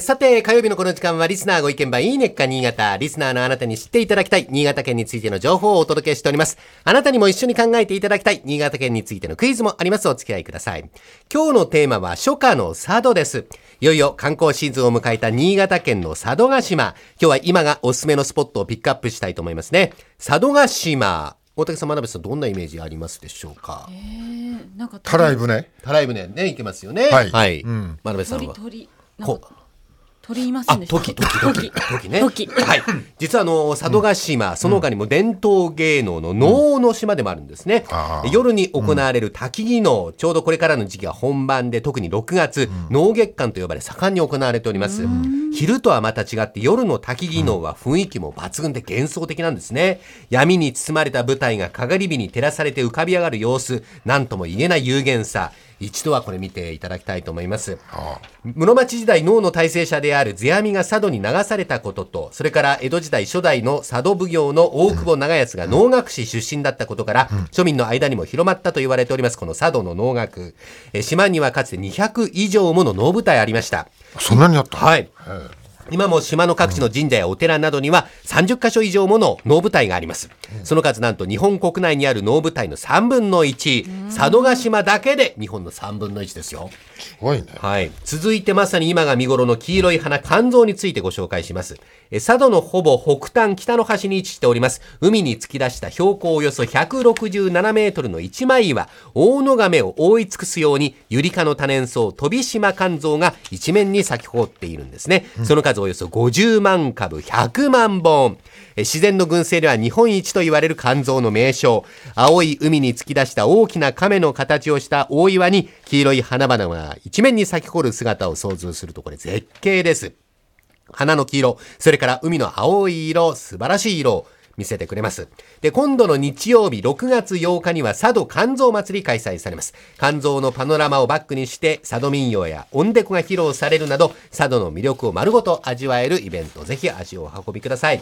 さて、火曜日のこの時間はリスナーご意見番いいねっか新潟。リスナーのあなたに知っていただきたい新潟県についての情報をお届けしております。あなたにも一緒に考えていただきたい新潟県についてのクイズもあります。お付き合いください。今日のテーマは初夏の佐渡です。いよいよ観光シーズンを迎えた新潟県の佐渡島。今日は今がおすすめのスポットをピックアップしたいと思いますね。佐渡島。大竹さん、真鍋さん、どんなイメージありますでしょうか？なんかたらい船たらい船ね、行けますよね。はいはい。うん真鍋さんは。鳥鳥なんこか鳥いませあ、んでした時、時、時、時ね。時はい。実はあの、佐渡島、その他にも伝統芸能の能の島でもあるんですね。夜に行われる滝技能、ちょうどこれからの時期が本番で、特に6月、能月間と呼ばれ盛んに行われております。昼とはまた違って夜の滝技能は雰囲気も抜群で幻想的なんですね。闇に包まれた舞台がかがり火に照らされて浮かび上がる様子、なんとも言えない有限さ。一度はこれ見ていただきたいと思います。室町時代能の大成者である世阿弥が佐渡に流されたことと、それから江戸時代初代の佐渡奉行の大久保長康が能楽師出身だったことから、庶民の間にも広まったと言われております、この佐渡の能楽。え島にはかつて200以上もの能舞台ありました。そんなにあったはい。今も島の各地の神社やお寺などには30カ所以上もの能舞台があります。その数なんと日本国内にある能舞台の3分の1。佐渡島だけで日本の3分の1ですよ。すごいねはい。続いてまさに今が見頃の黄色い花、肝臓についてご紹介します。え佐渡のほぼ北端北の端に位置しております。海に突き出した標高およそ167メートルの一枚岩、大野亀を覆い尽くすように、ユリ科の多年草、飛島肝臓が一面に咲き誇っているんですね。その数およそ50万株、100万本。自然の群生では日本一と言われる肝臓の名称。青い海に突き出した大きな亀の形をした大岩に黄色い花々が一面に咲き誇る姿を想像するとこれ絶景です。花の黄色、それから海の青い色、素晴らしい色見せてくれます。で、今度の日曜日6月8日には佐渡肝臓祭り開催されます。肝臓のパノラマをバックにして佐渡民謡やオンデコが披露されるなど、佐渡の魅力を丸ごと味わえるイベント、ぜひ足をお運びください。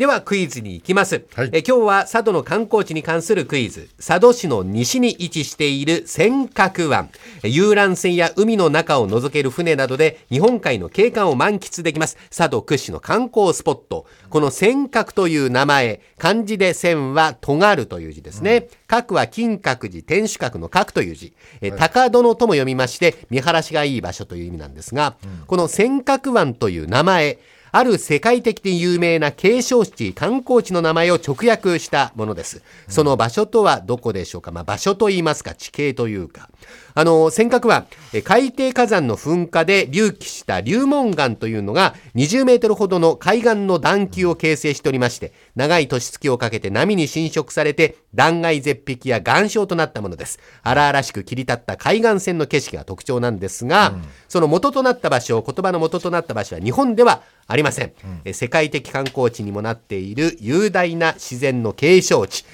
ではクイズに行きます。はいえ今日は佐渡の観光地に関するクイズ。佐渡市の西に位置している尖閣湾。え遊覧船や海の中を覗ける船などで日本海の景観を満喫できます。佐渡屈指の観光スポット。この尖閣という名前、漢字で線は尖るという字ですね。閣は金閣寺、天守閣の閣という字。え高殿とも読みまして、見晴らしがいい場所という意味なんですが、この尖閣湾という名前、ある世界的で有名な景勝地、観光地の名前を直訳したものです。その場所とはどこでしょうか？まあ、場所と言いますか、地形というか。あの、尖閣湾、え海底火山の噴火で隆起した流門岩というのが20メートルほどの海岸の段丘を形成しておりまして、長い年月をかけて波に侵食されて断崖絶壁や岩礁となったものです。荒々しく切り立った海岸線の景色が特徴なんですが、その元となった場所、言葉の元となった場所は日本ではありません、え世界的観光地にもなっている雄大な自然の景勝地、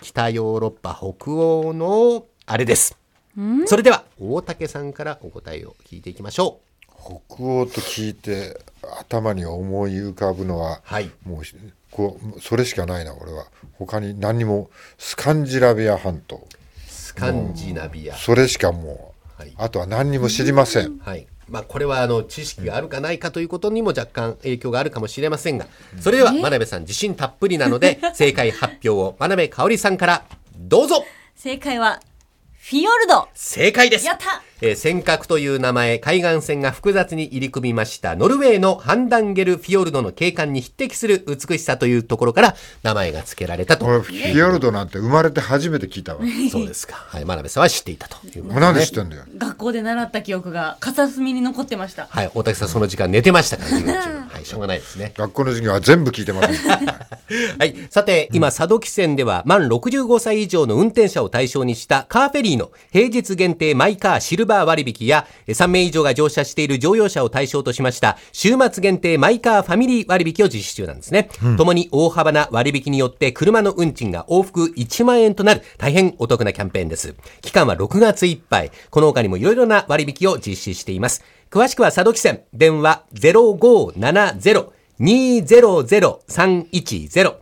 北ヨーロッパ北欧のあれです。それでは大竹さんからお答えを聞いていきましょ北欧と聞いて頭に思い浮かぶのは、はい。もうこうそれしかないな俺は。他に何にもスカンジラビア半島。う。スカンジナビア。それしかもう、はい。あとは何にも知りません、はい。まあ、これはあの知識があるかないかということにも若干影響があるかもしれませんが、それでは真鍋さん自信たっぷりなので、正解発表を真鍋かおりさんからどうぞ。正解はフィヨルド。正解です。やったえー尖閣という名前、海岸線が複雑に入り組みました、ノルウェーのハンダンゲルフィヨルドの景観に匹敵する美しさというところから名前が付けられたと。俺フィヨルドなんて生まれて初めて聞いたわそうですか。はい、真鍋さんは知っていたということもうなんで知ってんだよ学校で習った記憶が片隅に残ってましたはい、大竹さんその時間寝てましたから、授業中。はい、しょうがないですね。学校の授業は全部聞いてます、はい。さて、今、佐渡汽船では、満65歳以上の運転者を対象にしたカーフェリーの平日限定マイカーシルバー割引や、え3名以上が乗車している乗用車を対象としました、週末限定マイカーファミリー割引を実施中なんですね。ともに大幅な割引によって、車の運賃が往復1万円となる、大変お得なキャンペーンです。期間は6月いっぱい。この他にもいろいろな割引を実施しています。詳しくは佐渡汽船、電話0570 200-310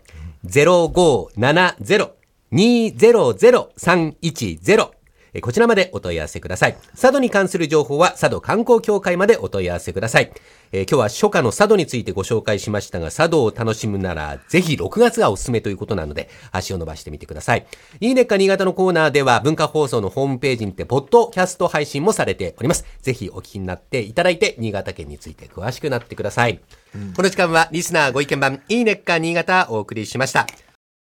0570-200-310えーこちらまでお問い合わせください。佐渡に関する情報は佐渡観光協会までお問い合わせください。えー今日は初夏の佐渡についてご紹介しましたが、佐渡を楽しむなら、ぜひ6月がおすすめということなので、足を伸ばしてみてください。いいねっか新潟のコーナーでは、文化放送のホームページにて、ポッドキャスト配信もされております。ぜひお聞きになっていただいて、新潟県について詳しくなってください。この時間は、リスナーご意見番、いいねっか新潟お送りしました。